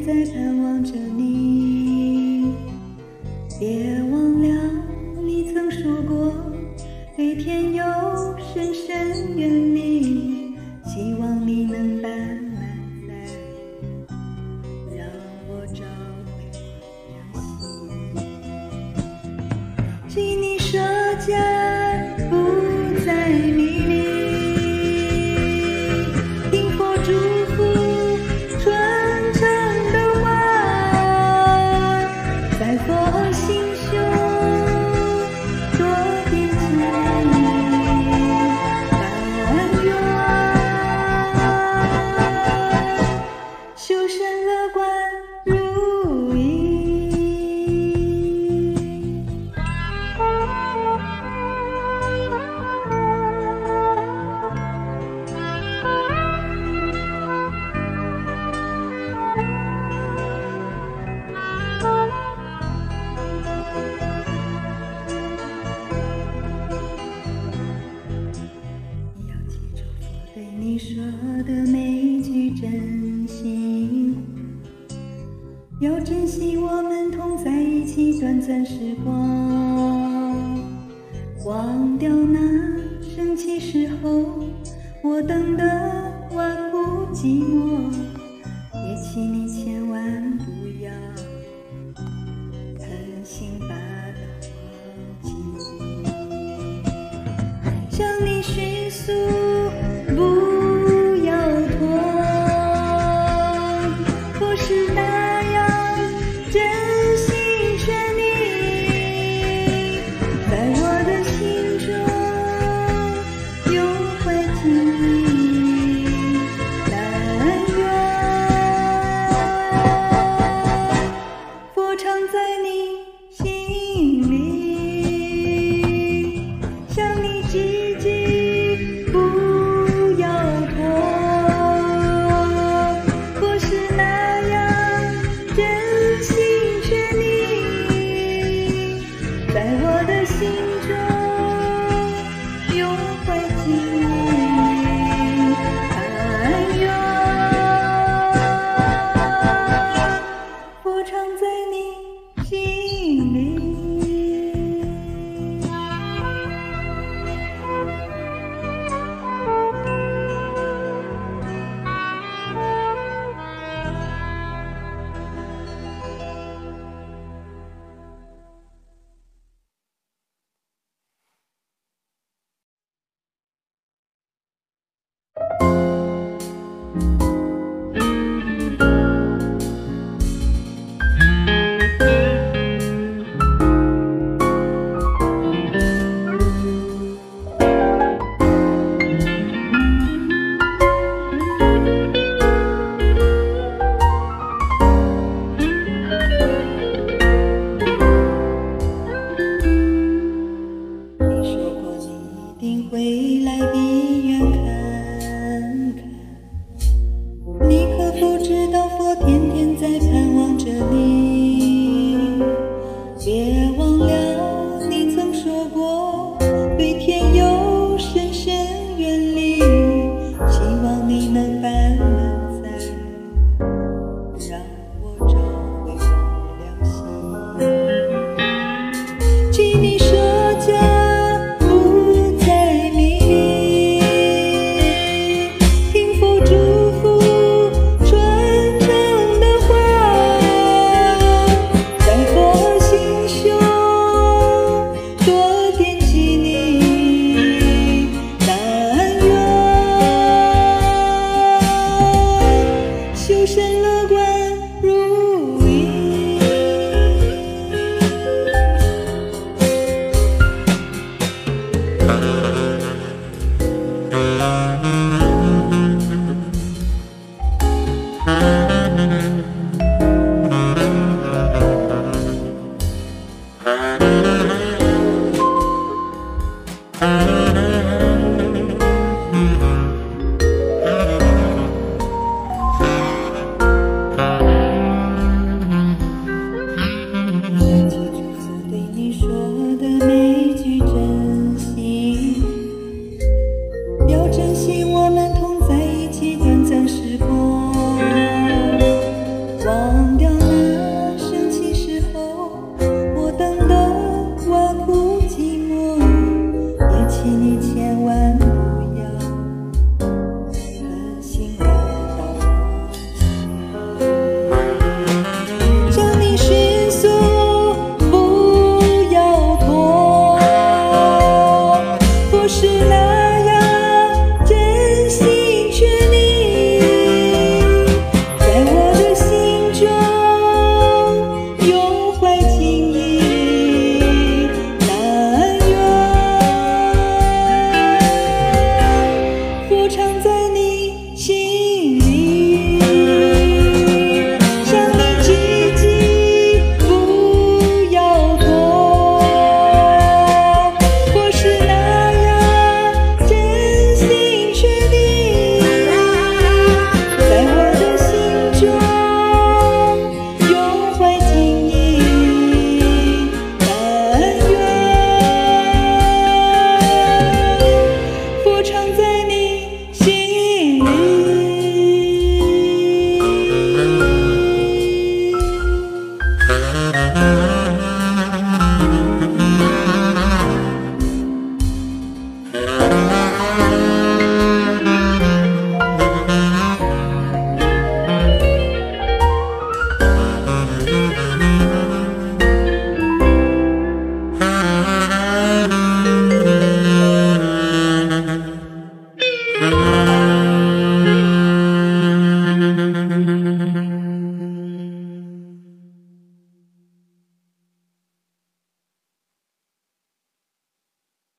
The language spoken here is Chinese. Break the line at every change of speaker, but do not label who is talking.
在盼望着你。起我们同在一起短暂时光，忘掉那生气时候我等的万古寂寞，也请你千万不要狠心把它忘记，想你迅速。